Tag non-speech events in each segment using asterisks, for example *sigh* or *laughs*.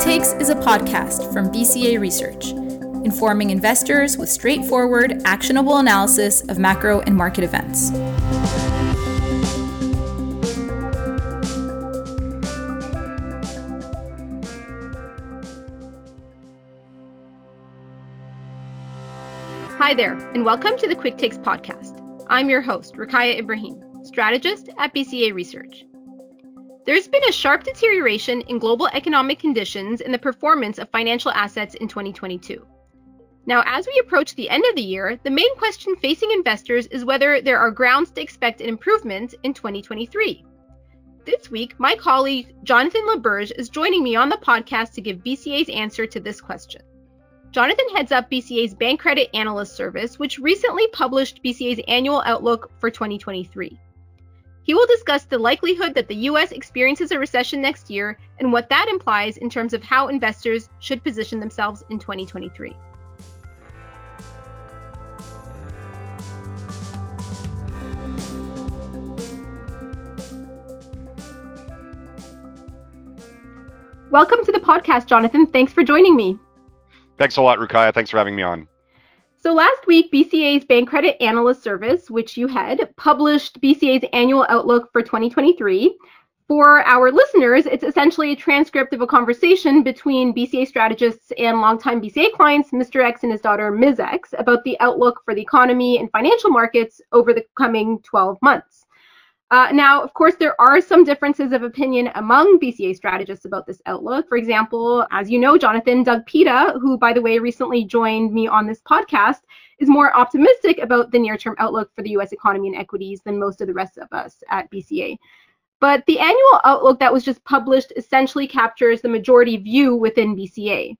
Takes is a podcast from BCA Research, informing investors with straightforward, actionable analysis of macro and market events. Hi there, and welcome to the Quick Takes podcast. I'm your host, Roukaya Ibrahim, strategist at BCA Research. There's been a sharp deterioration in global economic conditions and the performance of financial assets in 2022. Now, as we approach the end of the year, the main question facing investors is whether there are grounds to expect an improvement in 2023. This week, my colleague Jonathan LaBerge is joining me on the podcast to give BCA's answer to this question. Jonathan heads up BCA's Bank Credit Analyst Service, which recently published BCA's annual outlook for 2023. He will discuss the likelihood that the US experiences a recession next year and what that implies in terms of how investors should position themselves in 2023. Welcome to the podcast, Jonathan. Thanks for joining me. Thanks a lot, Roukaya. Thanks for having me on. So last week, BCA's Bank Credit Analyst Service, which you head, published BCA's annual outlook for 2023. For our listeners, it's essentially a transcript of a conversation between BCA strategists and longtime BCA clients, Mr. X and his daughter, Ms. X, about the outlook for the economy and financial markets over the coming 12 months. Uh, now, of course, there are some differences of opinion among BCA strategists about this outlook. For example, as you know, Jonathan, Doug Peta, who, by the way, recently joined me on this podcast, is more optimistic about the near term outlook for the US economy and equities than most of the rest of us at BCA. But the annual outlook that was just published essentially captures the majority view within BCA.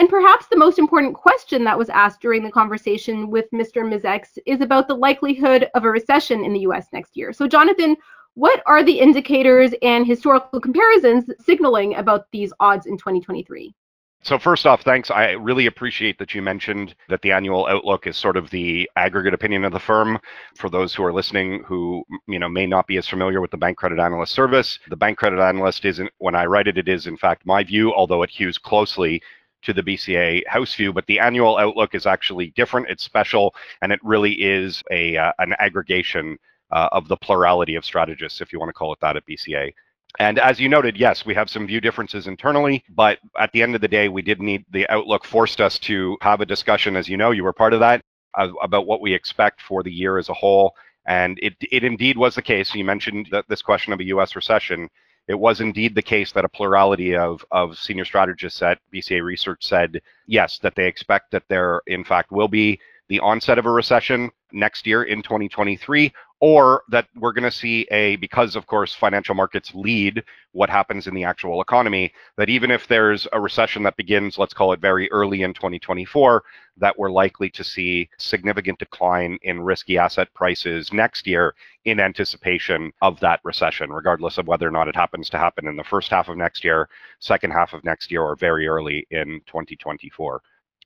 And perhaps the most important question that was asked during the conversation with Mr. Mizex is about the likelihood of a recession in the US next year. So, Jonathan, what are the indicators and historical comparisons signaling about these odds in 2023? So first off, thanks. I really appreciate that you mentioned that the annual outlook is sort of the aggregate opinion of the firm. For those who are listening who, you know, may not be as familiar with the bank credit analyst service, the bank credit analyst isn't when I write it, it is in fact my view, although it hews closely to the BCA house view, but the annual outlook is actually different. It's special, and it really is a uh, an aggregation uh, of the plurality of strategists, if you want to call it that, at BCA. And as you noted, yes, we have some view differences internally, but at the end of the day, we did need the outlook forced us to have a discussion, as you know, you were part of that, uh, about what we expect for the year as a whole. And it, it indeed was the case. You mentioned that this question of a US recession it was indeed the case that a plurality of, of senior strategists at BCA Research said, yes, that they expect that there, in fact, will be the onset of a recession next year in 2023, or that we're going to see a, because of course financial markets lead what happens in the actual economy, that even if there's a recession that begins, let's call it very early in 2024, that we're likely to see significant decline in risky asset prices next year in anticipation of that recession, regardless of whether or not it happens to happen in the first half of next year, second half of next year, or very early in 2024.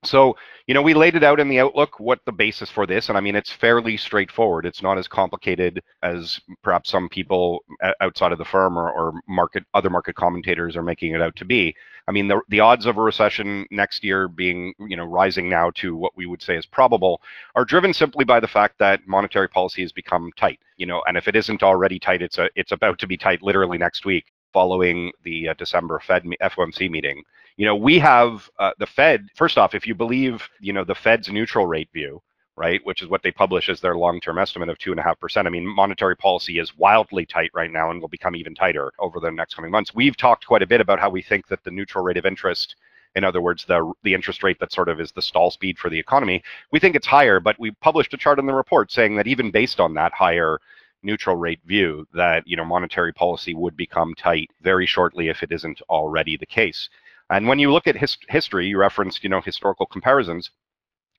So, you know, we laid it out in the outlook what the basis for this, and I mean, it's fairly straightforward. It's not as complicated as perhaps some people outside of the firm or, or market other market commentators are making it out to be. I mean, the the odds of a recession next year being, you know, rising now to what we would say is probable are driven simply by the fact that monetary policy has become tight. You know, and if it isn't already tight, it's a it's about to be tight literally next week following the uh, December Fed FOMC meeting you know, we have uh, the Fed. First off, if you believe, you know, the Fed's neutral rate view, right, which is what they publish as their long-term estimate of two and a half percent. I mean, monetary policy is wildly tight right now and will become even tighter over the next coming months. We've talked quite a bit about how we think that the neutral rate of interest in other words, the the interest rate that sort of is the stall speed for the economy, we think it's higher, but we published a chart in the report saying that even based on that higher neutral rate view, that you know monetary policy would become tight very shortly if it isn't already the case. And when you look at his, history, you referenced, you know, historical comparisons.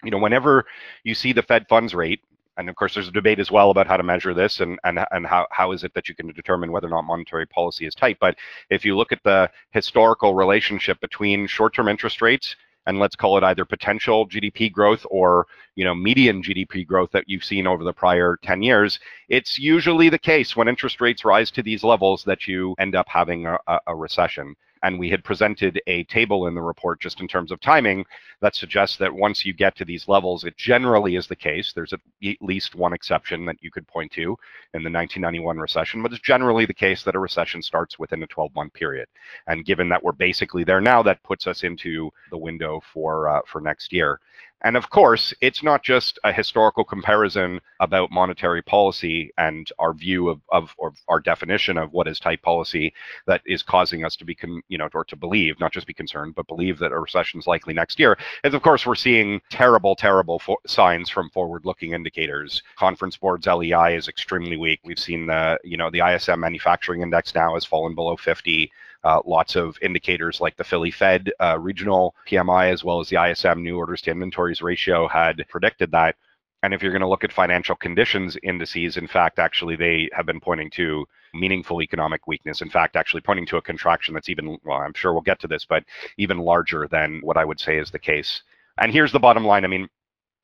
You know, whenever you see the Fed funds rate, and of course, there's a debate as well about how to measure this and and and how how is it that you can determine whether or not monetary policy is tight. But if you look at the historical relationship between short-term interest rates and let's call it either potential GDP growth or you know median GDP growth that you've seen over the prior 10 years, it's usually the case when interest rates rise to these levels that you end up having a, a recession. And we had presented a table in the report just in terms of timing that suggests that once you get to these levels, it generally is the case. There's at least one exception that you could point to in the 1991 recession, but it's generally the case that a recession starts within a 12 month period. And given that we're basically there now, that puts us into the window for, uh, for next year. And of course, it's not just a historical comparison about monetary policy and our view of, of or our definition of what is tight policy that is causing us to be, con, you know, or to believe, not just be concerned, but believe that a recession is likely next year. And of course, we're seeing terrible, terrible signs from forward-looking indicators. Conference Board's LEI is extremely weak. We've seen the, you know, the ISM manufacturing index now has fallen below 50. Uh, lots of indicators like the Philly Fed uh, regional PMI, as well as the ISM new orders to inventories ratio, had predicted that. And if you're going to look at financial conditions indices, in fact, actually, they have been pointing to meaningful economic weakness. In fact, actually pointing to a contraction that's even, well, I'm sure we'll get to this, but even larger than what I would say is the case. And here's the bottom line. I mean,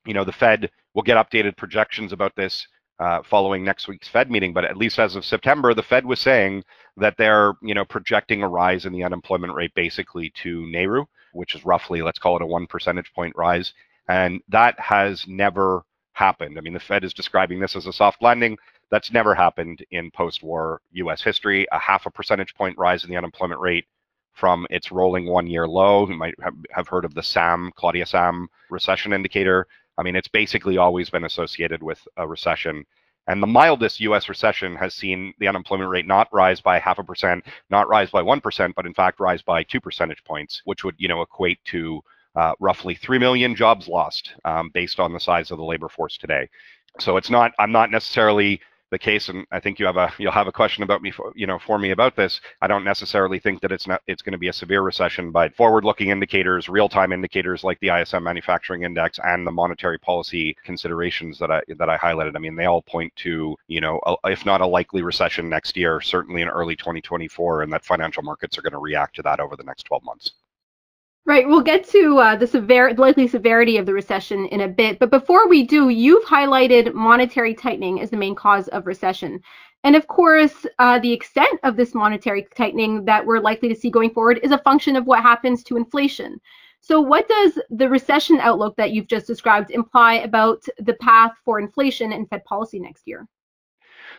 you know, the Fed will get updated projections about this uh, following next week's Fed meeting, but at least as of September, the Fed was saying that they're you know projecting a rise in the unemployment rate basically to NAIRU, which is roughly let's call it a one percentage point rise, and that has never happened. I mean, the Fed is describing this as a soft landing. That's never happened in post-war U.S. history. A half a percentage point rise in the unemployment rate from its rolling one-year low. You might have heard of the Sahm, Claudia Sahm recession indicator. I mean, it's basically always been associated with a recession. And the mildest US recession has seen the unemployment rate not rise by half a percent, not rise by 1%, but in fact rise by two percentage points, which would, you know, equate to uh, roughly 3 million jobs lost um, based on the size of the labor force today. So it's not, I'm not necessarily the case, and I think you have a you'll have a question about me, for, you know, for me about this. I don't necessarily think that it's not it's going to be a severe recession, but forward-looking indicators, real-time indicators like the ISM Manufacturing Index and the monetary policy considerations that I that I highlighted. I mean, they all point to you know, a, if not a likely recession next year, certainly in early 2024, and that financial markets are going to react to that over the next 12 months. Right. We'll get to uh, the sever- likely severity of the recession in a bit. But before we do, you've highlighted monetary tightening as the main cause of recession. And of course, uh, the extent of this monetary tightening that we're likely to see going forward is a function of what happens to inflation. So, what does the recession outlook that you've just described imply about the path for inflation and Fed policy next year?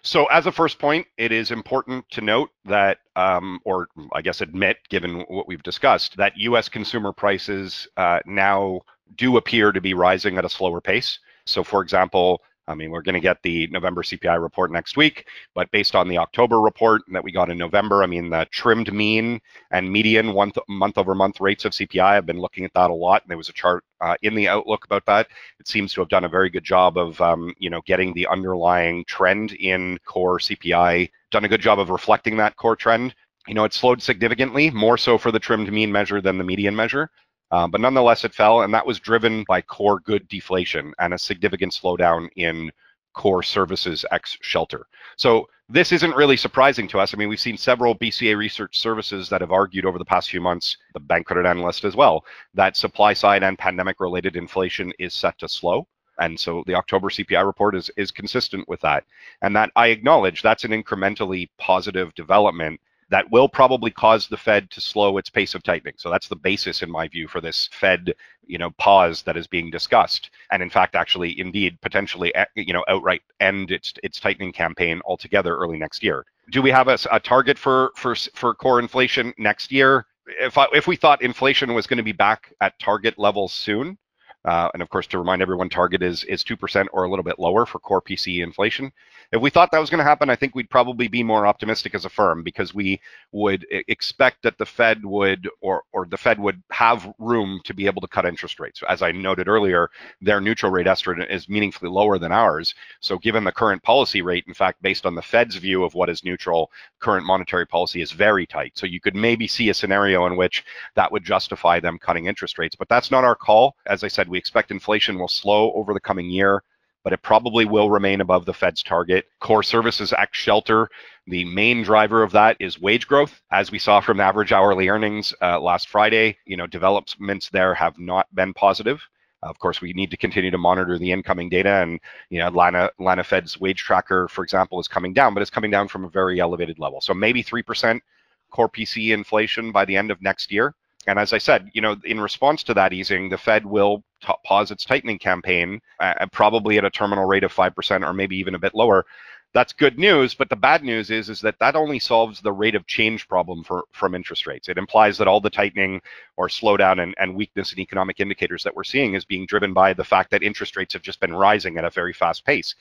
So, as a first point, it is important to note that, um, or I guess admit, given what we've discussed, that US consumer prices uh, now do appear to be rising at a slower pace. So, for example, I mean, we're going to get the November CPI report next week, but based on the October report that we got in November, I mean, the trimmed mean and median month, month over month rates of CPI, I've been looking at that a lot. And there was a chart uh, in the outlook about that. It seems to have done a very good job of, um, you know, getting the underlying trend in core CPI, done a good job of reflecting that core trend. You know, it slowed significantly, more so for the trimmed mean measure than the median measure. Um, but nonetheless, it fell, and that was driven by core good deflation and a significant slowdown in core services ex shelter. So this isn't really surprising to us. I mean, we've seen several BCA research services that have argued over the past few months, the bank credit analyst as well, that supply side and pandemic related inflation is set to slow. And so the October CPI report is, is consistent with that. And that I acknowledge that's an incrementally positive development that will probably cause the Fed to slow its pace of tightening. So that's the basis, in my view, for this Fed, you know, pause that is being discussed, and in fact, actually, indeed, potentially, eh, you know, outright end its its tightening campaign altogether early next year. Do we have a, a target for for for core inflation next year? If I, if we thought inflation was going to be back at target levels soon, uh, and of course, to remind everyone, target is is two percent or a little bit lower for core PCE inflation. If we thought that was going to happen, I think we'd probably be more optimistic as a firm because we would expect that the Fed would or or the Fed would have room to be able to cut interest rates. As I noted earlier, their neutral rate estimate is meaningfully lower than ours. So given the current policy rate, in fact, based on the Fed's view of what is neutral, current monetary policy is very tight. So you could maybe see a scenario in which that would justify them cutting interest rates, but that's not our call. As I said, we expect inflation will slow over the coming year but it probably will remain above the Fed's target. Core Services ex Shelter, the main driver of that is wage growth, as we saw from average hourly earnings uh, last Friday. You know, developments there have not been positive. Of course, we need to continue to monitor the incoming data, and you know, Atlanta, Atlanta Fed's wage tracker, for example, is coming down, but it's coming down from a very elevated level. So maybe three percent core PCE inflation by the end of next year. And as I said, you know, in response to that easing, the Fed will t- pause its tightening campaign, uh, probably at a terminal rate of 5% or maybe even a bit lower. That's good news, but the bad news is is that that only solves the rate of change problem for from interest rates. It implies that all the tightening or slowdown and, and weakness in economic indicators that we're seeing is being driven by the fact that interest rates have just been rising at a very fast pace.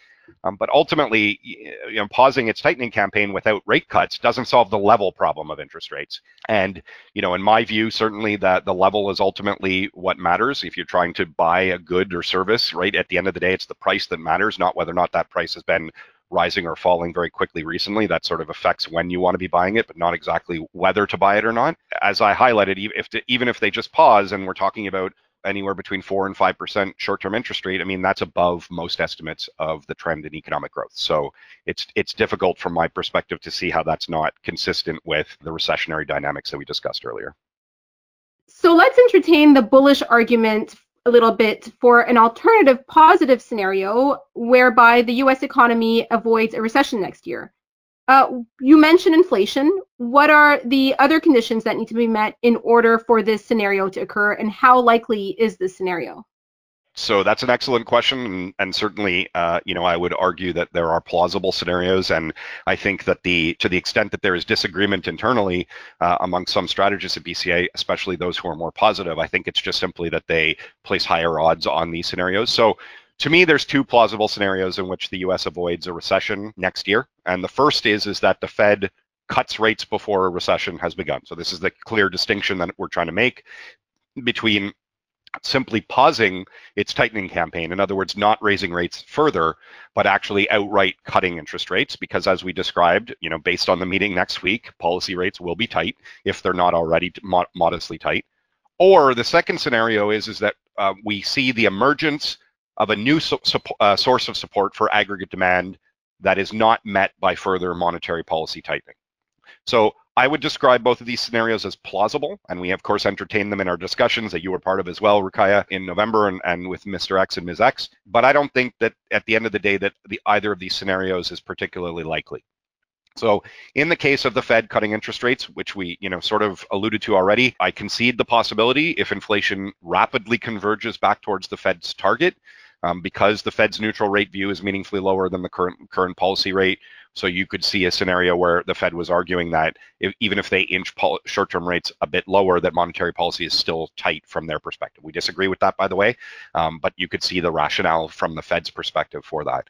Um, but ultimately, you know, pausing its tightening campaign without rate cuts doesn't solve the level problem of interest rates. And you know, in my view, certainly that the level is ultimately what matters. If you're trying to buy a good or service, right at the end of the day, it's the price that matters, not whether or not that price has been rising or falling very quickly recently. That sort of affects when you want to be buying it, but not exactly whether to buy it or not. As I highlighted, if even if they just pause and we're talking about anywhere between four and five percent short-term interest rate, I mean that's above most estimates of the trend in economic growth. So it's it's difficult from my perspective to see how that's not consistent with the recessionary dynamics that we discussed earlier. So let's entertain the bullish argument a little bit for an alternative positive scenario whereby the US economy avoids a recession next year. Uh, you mentioned inflation. What are the other conditions that need to be met in order for this scenario to occur, and how likely is this scenario? So that's an excellent question, and, and certainly, uh, you know, I would argue that there are plausible scenarios, and I think that the to the extent that there is disagreement internally uh, among some strategists at BCA, especially those who are more positive, I think it's just simply that they place higher odds on these scenarios. So to me, there's two plausible scenarios in which the U.S. avoids a recession next year, and the first is is that the Fed cuts rates before a recession has begun. So this is the clear distinction that we're trying to make between simply pausing its tightening campaign. In other words, not raising rates further, but actually outright cutting interest rates. Because as we described, you know, based on the meeting next week, policy rates will be tight if they're not already mod- modestly tight. Or the second scenario is is that uh, we see the emergence of a new uh, source of support for aggregate demand that is not met by further monetary policy tightening. So I would describe both of these scenarios as plausible, and we of course entertained them in our discussions that you were part of as well, Roukaya, in November and, and with Mr. X and Ms. X. But I don't think that at the end of the day that the, either of these scenarios is particularly likely. So in the case of the Fed cutting interest rates, which we, you know, sort of alluded to already, I concede the possibility if inflation rapidly converges back towards the Fed's target, um, because the Fed's neutral rate view is meaningfully lower than the current current policy rate. So you could see a scenario where the Fed was arguing that if, even if they inch short-term rates a bit lower, that monetary policy is still tight from their perspective. We disagree with that, by the way, um, but you could see the rationale from the Fed's perspective for that.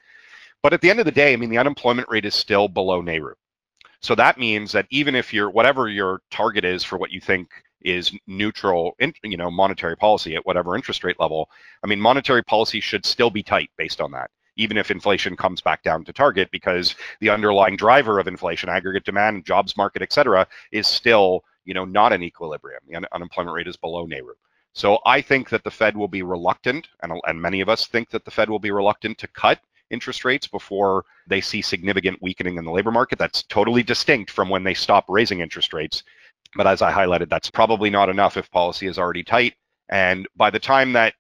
But at the end of the day, I mean, the unemployment rate is still below NAIRU. So that means that even if you're whatever your target is for what you think is neutral, in, you know, monetary policy at whatever interest rate level, I mean, monetary policy should still be tight based on that even if inflation comes back down to target, because the underlying driver of inflation, aggregate demand, jobs market, et cetera, is still you know not in equilibrium. The un- unemployment rate is below NAIRU. So I think that the Fed will be reluctant, and, and many of us think that the Fed will be reluctant to cut interest rates before they see significant weakening in the labor market. That's totally distinct from when they stop raising interest rates. But as I highlighted, that's probably not enough if policy is already tight. And by the time that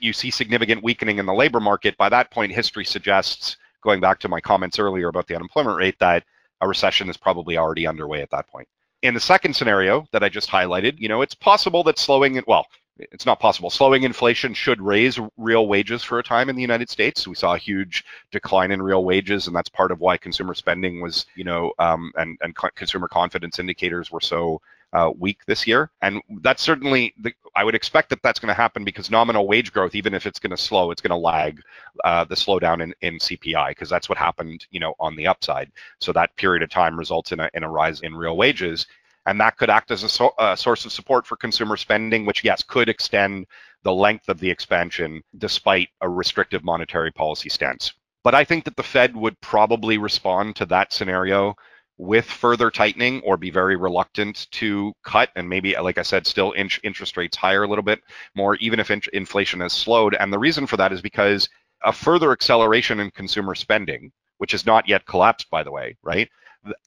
you see significant weakening in the labor market, by that point, history suggests, going back to my comments earlier about the unemployment rate, that a recession is probably already underway at that point. In the second scenario that I just highlighted, you know, it's possible that slowing well, it's not possible. Slowing inflation should raise real wages for a time in the United States. We saw a huge decline in real wages, and that's part of why consumer spending was, you know, um, and and consumer confidence indicators were so uh, weak this year. And that's certainly, the, I would expect that that's going to happen because nominal wage growth, even if it's going to slow, it's going to lag uh, the slowdown in, in CPI because that's what happened, you know, on the upside. So that period of time results in a, in a rise in real wages. And that could act as a, so, a source of support for consumer spending, which, yes, could extend the length of the expansion despite a restrictive monetary policy stance. But I think that the Fed would probably respond to that scenario with further tightening or be very reluctant to cut and maybe like i said still inch interest rates higher a little bit more even if in- inflation has slowed and the reason for that is because a further acceleration in consumer spending which has not yet collapsed by the way right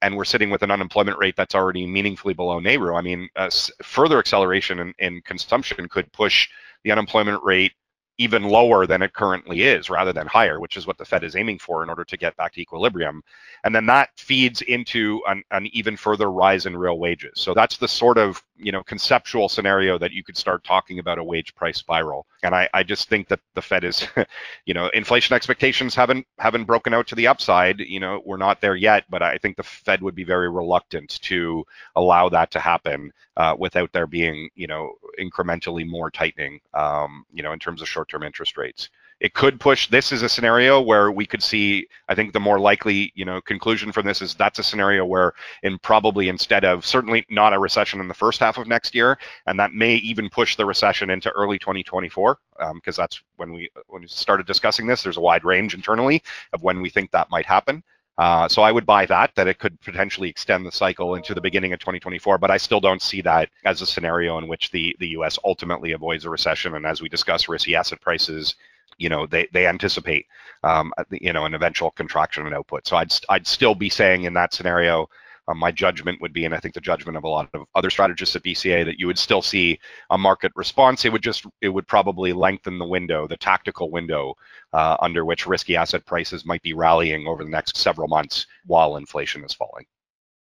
and we're sitting with an unemployment rate that's already meaningfully below NAIRU. I mean, uh, further acceleration in, in consumption could push the unemployment rate even lower than it currently is rather than higher, which is what the Fed is aiming for in order to get back to equilibrium. And then that feeds into an, an, even further rise in real wages. So that's the sort of you know conceptual scenario that you could start talking about a wage price spiral. And I, I just think that the Fed is, *laughs* you know, inflation expectations haven't haven't broken out to the upside. You know, we're not there yet, but I think the Fed would be very reluctant to allow that to happen uh, without there being you know incrementally more tightening. Um, you know, in terms of short short-term interest rates. It could push. This is a scenario where we could see. I think the more likely, you know, conclusion from this is that's a scenario where, in probably instead of certainly not a recession in the first half of next year, and that may even push the recession into early 2024, because um, that's when we when we started discussing this. There's a wide range internally of when we think that might happen. Uh, so I would buy that, that it could potentially extend the cycle into the beginning of 2024, but I still don't see that as a scenario in which the, the US ultimately avoids a recession. And as we discuss risky asset prices, you know, they, they anticipate, um, you know, an eventual contraction in output. So I'd, I'd still be saying in that scenario, um, my judgment would be, and I think the judgment of a lot of other strategists at BCA, that you would still see a market response. It would just, it would probably lengthen the window, the tactical window uh, under which risky asset prices might be rallying over the next several months while inflation is falling.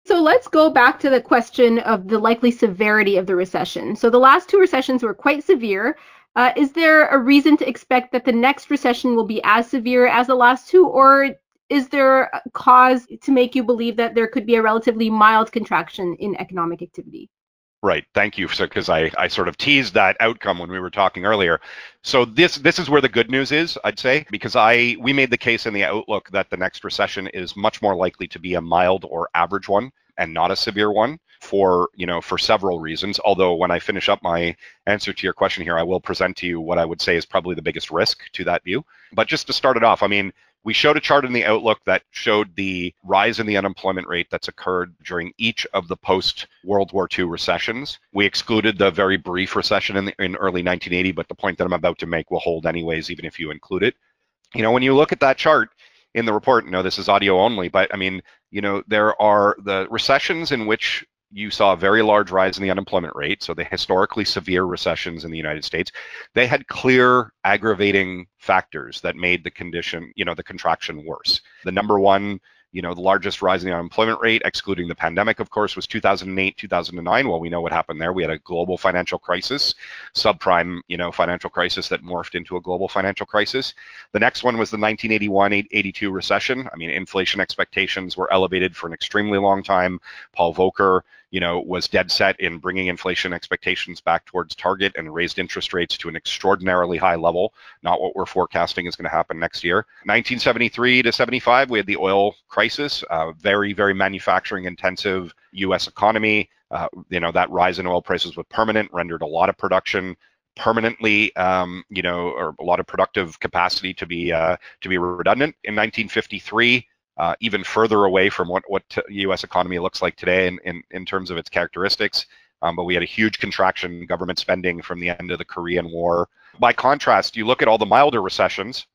So let's go back to the question of the likely severity of the recession. So the last two recessions were quite severe. Uh, is there a reason to expect that the next recession will be as severe as the last two, or is there cause to make you believe that there could be a relatively mild contraction in economic activity? Right. Thank you. So, because I, I sort of teased that outcome when we were talking earlier. So this this is where the good news is, I'd say, because I we made the case in the outlook that the next recession is much more likely to be a mild or average one and not a severe one for you know for several reasons. Although when I finish up my answer to your question here, I will present to you what I would say is probably the biggest risk to that view. But just to start it off, I mean, we showed a chart in the Outlook that showed the rise in the unemployment rate that's occurred during each of the post World War II recessions. We excluded the very brief recession in, the, in early 1980, but the point that I'm about to make will hold anyways, even if you include it. You know, when you look at that chart in the report, no, this is audio only, but I mean, you know, there are the recessions in which you saw a very large rise in the unemployment rate, so the historically severe recessions in the United States, they had clear aggravating factors that made the condition, you know, the contraction worse. The number one you know, the largest rise in the unemployment rate, excluding the pandemic, of course, was 2008, 2009. Well, we know what happened there. We had a global financial crisis, subprime, you know, financial crisis that morphed into a global financial crisis. The next one was the 1981-82 recession. I mean, inflation expectations were elevated for an extremely long time. Paul Volcker, you know, was dead set in bringing inflation expectations back towards target and raised interest rates to an extraordinarily high level, not what we're forecasting is going to happen next year. 1973 to 75, we had the oil crisis, very, very manufacturing intensive U.S. economy. Uh, you know, that rise in oil prices was permanent, rendered a lot of production permanently, um, you know, or a lot of productive capacity to be uh, to be redundant. In 1953, uh, even further away from what what U.S. economy looks like today in in, in terms of its characteristics. Um, but we had a huge contraction in government spending from the end of the Korean War. By contrast, you look at all the milder recessions;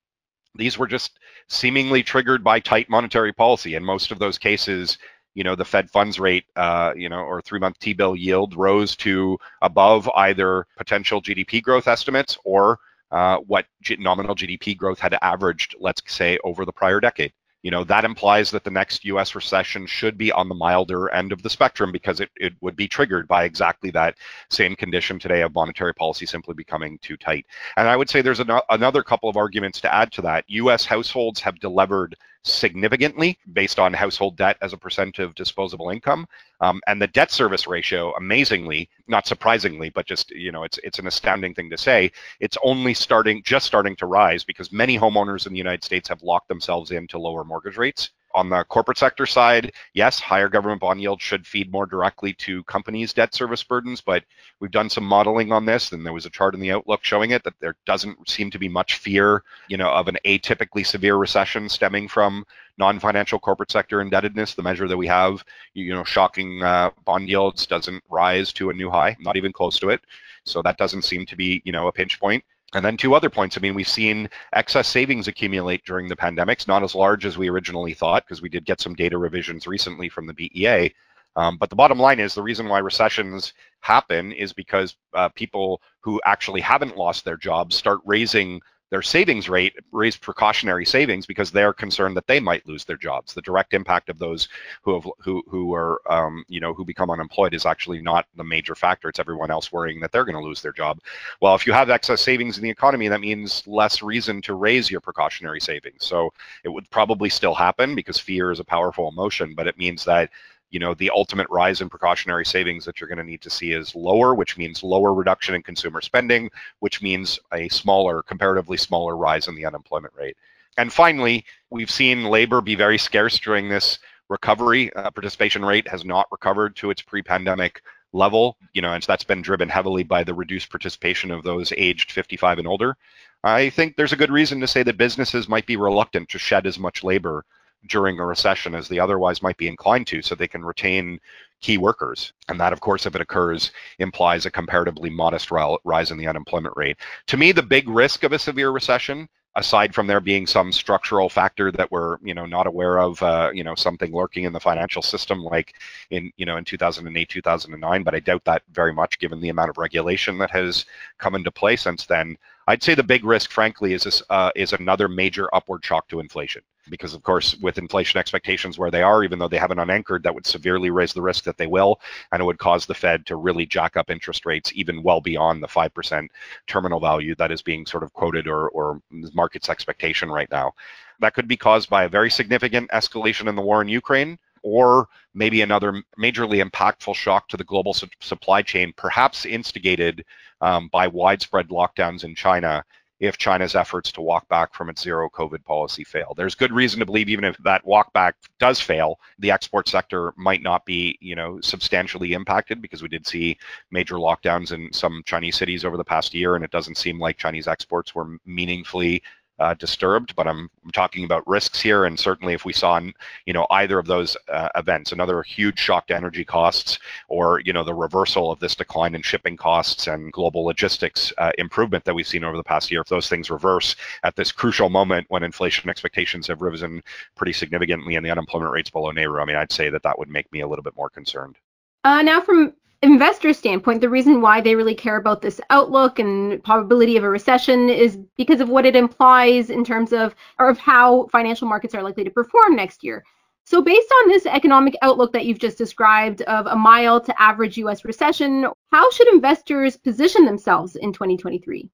these were just seemingly triggered by tight monetary policy. In most of those cases, you know, the Fed funds rate, uh, you know, or three-month T-bill yield rose to above either potential GDP growth estimates or uh, what nominal GDP growth had averaged, let's say, over the prior decade you know, that implies that the next US recession should be on the milder end of the spectrum because it, it would be triggered by exactly that same condition today of monetary policy simply becoming too tight. And I would say there's an, another couple of arguments to add to that. US households have delivered significantly based on household debt as a percent of disposable income. Um, and the debt service ratio, amazingly, not surprisingly, but just, you know, it's, it's an astounding thing to say, it's only starting, just starting to rise because many homeowners in the United States have locked themselves into lower mortgage rates on the corporate sector side, yes, higher government bond yields should feed more directly to companies' debt service burdens, but we've done some modeling on this, and there was a chart in the Outlook showing it that there doesn't seem to be much fear, you know, of an atypically severe recession stemming from non-financial corporate sector indebtedness. The measure that we have, you know, shocking uh, bond yields doesn't rise to a new high, not even close to it. So that doesn't seem to be, you know, a pinch point. And then two other points. I mean, we've seen excess savings accumulate during the pandemics, not as large as we originally thought, because we did get some data revisions recently from the BEA. Um, but the bottom line is the reason why recessions happen is because uh, people who actually haven't lost their jobs start raising their savings rate, raise precautionary savings because they're concerned that they might lose their jobs. The direct impact of those who have who who are um, you know who become unemployed is actually not the major factor. It's everyone else worrying that they're going to lose their job. Well, if you have excess savings in the economy, that means less reason to raise your precautionary savings. So it would probably still happen because fear is a powerful emotion, but it means that you know, the ultimate rise in precautionary savings that you're going to need to see is lower, which means lower reduction in consumer spending, which means a smaller, comparatively smaller rise in the unemployment rate. And finally, we've seen labor be very scarce during this recovery. Uh, participation rate has not recovered to its pre-pandemic level, you know, and so that's been driven heavily by the reduced participation of those aged 55 and older. I think there's a good reason to say that businesses might be reluctant to shed as much labor during a recession as they otherwise might be inclined to so they can retain key workers. And that, of course, if it occurs, implies a comparatively modest rise in the unemployment rate. To me, the big risk of a severe recession aside from there being some structural factor that we're you know not aware of uh, you know something lurking in the financial system like in you know in 2008 2009 but i doubt that very much given the amount of regulation that has come into play since then i'd say the big risk frankly is this uh, is another major upward shock to inflation because of course with inflation expectations where they are even though they haven't unanchored that would severely raise the risk that they will and it would cause the fed to really jack up interest rates even well beyond the 5% terminal value that is being sort of quoted or, or market's expectation right now. That could be caused by a very significant escalation in the war in ukraine or maybe another majorly impactful shock to the global su supply chain perhaps instigated um, by widespread lockdowns in china if China's efforts to walk back from its zero COVID policy fail. There's good reason to believe even if that walk back does fail, the export sector might not be, you know, substantially impacted because we did see major lockdowns in some Chinese cities over the past year, and it doesn't seem like Chinese exports were meaningfully uh, disturbed, but I'm, talking about risks here. And certainly if we saw, you know, either of those uh, events, another huge shock to energy costs or, you know, the reversal of this decline in shipping costs and global logistics uh, improvement that we've seen over the past year, if those things reverse at this crucial moment when inflation expectations have risen pretty significantly and the unemployment rate's below NAIRU, I mean, I'd say that that would make me a little bit more concerned. Uh, now, from investor standpoint, the reason why they really care about this outlook and probability of a recession is because of what it implies in terms of or of how financial markets are likely to perform next year. So based on this economic outlook that you've just described of a mild to average US recession, how should investors position themselves in 2023?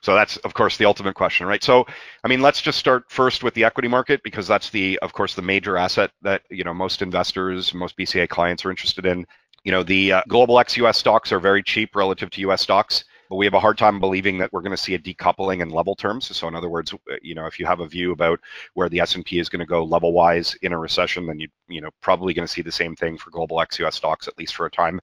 So that's, of course, the ultimate question, right? So, I mean, let's just start first with the equity market because that's the, of course, the major asset that you know most investors, most BCA clients are interested in. You know, the uh, global ex-US stocks are very cheap relative to US stocks, but we have a hard time believing that we're going to see a decoupling in level terms. So in other words, uh, you know, if you have a view about where the S&P is going to go level-wise in a recession, then you you know probably going to see the same thing for global ex-US stocks at least for a time.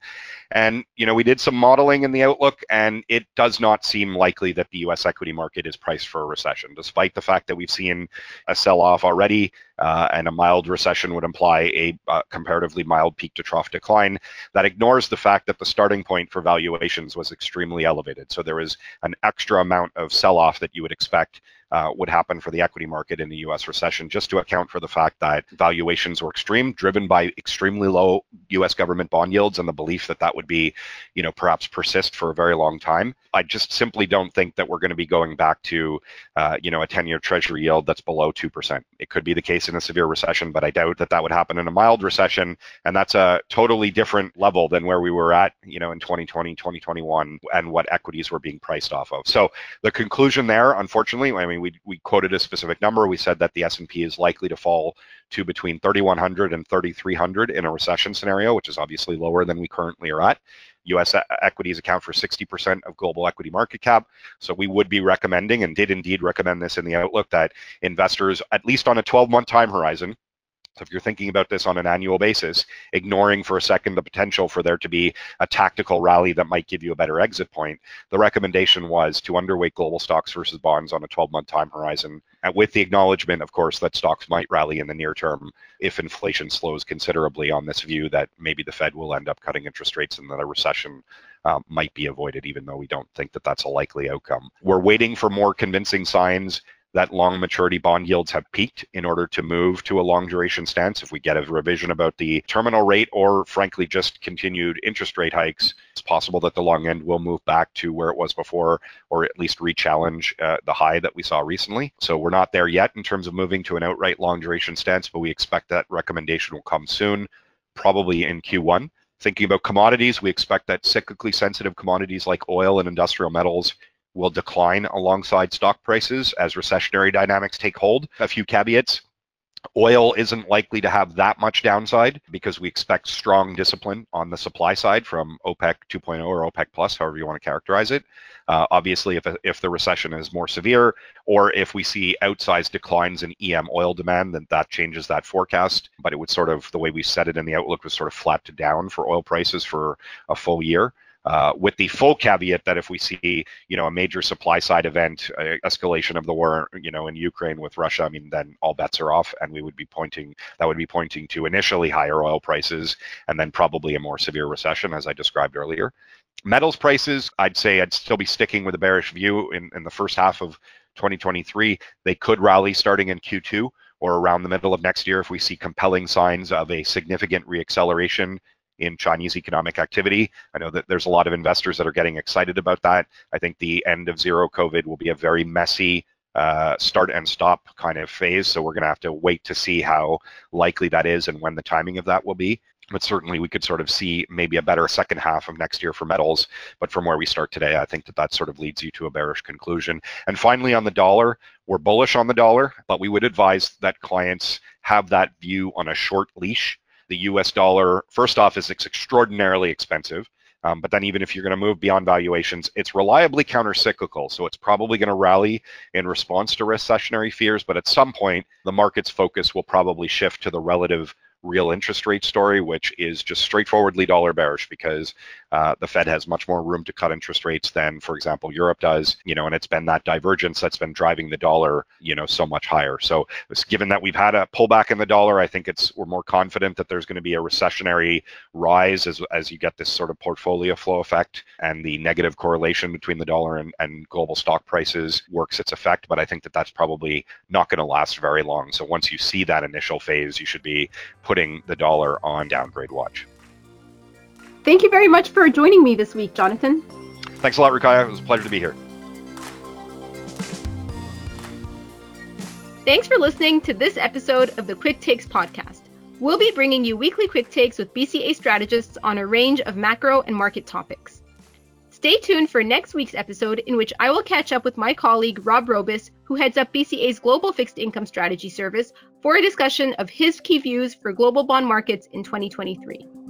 And you know, we did some modeling in the outlook, and it does not seem likely that the U.S. equity market is priced for a recession, despite the fact that we've seen a sell-off already. Uh, and a mild recession would imply a uh, comparatively mild peak to trough decline. That ignores the fact that the starting point for valuations was extremely elevated. So there was an extra amount of sell off that you would expect uh, would happen for the equity market in the US recession, just to account for the fact that valuations were extreme, driven by extremely low US government bond yields and the belief that that would be, you know, perhaps persist for a very long time. I just simply don't think that we're going to be going back to, uh, you know, a 10 year treasury yield that's below 2%. It could be the case in a severe recession, but I doubt that that would happen in a mild recession. And that's a totally different level than where we were at, you know, in 2020, 2021, and what equities were being priced off of. So the conclusion there, unfortunately, I mean, we, we quoted a specific number. We said that the S&P is likely to fall to between 3,100 and 3,300 in a recession scenario, which is obviously lower than we currently are at. US equities account for 60% of global equity market cap. So we would be recommending and did indeed recommend this in the outlook that investors, at least on a 12 month time horizon, if you're thinking about this on an annual basis, ignoring for a second the potential for there to be a tactical rally that might give you a better exit point, the recommendation was to underweight global stocks versus bonds on a 12-month time horizon, and with the acknowledgement, of course, that stocks might rally in the near term if inflation slows considerably on this view that maybe the Fed will end up cutting interest rates and that a recession um, might be avoided, even though we don't think that that's a likely outcome. We're waiting for more convincing signs that long maturity bond yields have peaked in order to move to a long duration stance. If we get a revision about the terminal rate or, frankly, just continued interest rate hikes, it's possible that the long end will move back to where it was before or at least re-challenge uh, the high that we saw recently. So we're not there yet in terms of moving to an outright long duration stance, but we expect that recommendation will come soon, probably in Q1. Thinking about commodities, we expect that cyclically sensitive commodities like oil and industrial metals will decline alongside stock prices as recessionary dynamics take hold. A few caveats. Oil isn't likely to have that much downside because we expect strong discipline on the supply side from OPEC 2.0 or OPEC plus, however you want to characterize it. Uh, obviously, if, if the recession is more severe or if we see outsized declines in EM oil demand, then that changes that forecast. But it would sort of, the way we set it in the outlook was sort of flat to down for oil prices for a full year. Uh, with the full caveat that if we see, you know, a major supply side event, uh, escalation of the war, you know, in Ukraine with Russia, I mean, then all bets are off, and we would be pointing that would be pointing to initially higher oil prices, and then probably a more severe recession, as I described earlier. Metals prices, I'd say I'd still be sticking with a bearish view in, in the first half of 2023. They could rally starting in Q2 or around the middle of next year if we see compelling signs of a significant reacceleration in Chinese economic activity. I know that there's a lot of investors that are getting excited about that. I think the end of zero COVID will be a very messy uh, start and stop kind of phase. So we're going to have to wait to see how likely that is and when the timing of that will be. But certainly we could sort of see maybe a better second half of next year for metals. But from where we start today, I think that that sort of leads you to a bearish conclusion. And finally, on the dollar, we're bullish on the dollar, but we would advise that clients have that view on a short leash the US dollar, first off, is extraordinarily expensive. Um, but then even if you're going to move beyond valuations, it's reliably countercyclical. So it's probably going to rally in response to recessionary fears. But at some point, the market's focus will probably shift to the relative real interest rate story, which is just straightforwardly dollar bearish because uh, the Fed has much more room to cut interest rates than, for example, Europe does. You know, and it's been that divergence that's been driving the dollar, you know, so much higher. So, given that we've had a pullback in the dollar, I think it's we're more confident that there's going to be a recessionary rise as as you get this sort of portfolio flow effect and the negative correlation between the dollar and, and global stock prices works its effect. But I think that that's probably not going to last very long. So once you see that initial phase, you should be putting the dollar on downgrade watch. Thank you very much for joining me this week, Jonathan. Thanks a lot, Roukaya. It was a pleasure to be here. Thanks for listening to this episode of the Quick Takes podcast. We'll be bringing you weekly quick takes with BCA strategists on a range of macro and market topics. Stay tuned for next week's episode, in which I will catch up with my colleague Rob Robis, who heads up BCA's Global Fixed Income Strategy Service, for a discussion of his key views for global bond markets in 2023.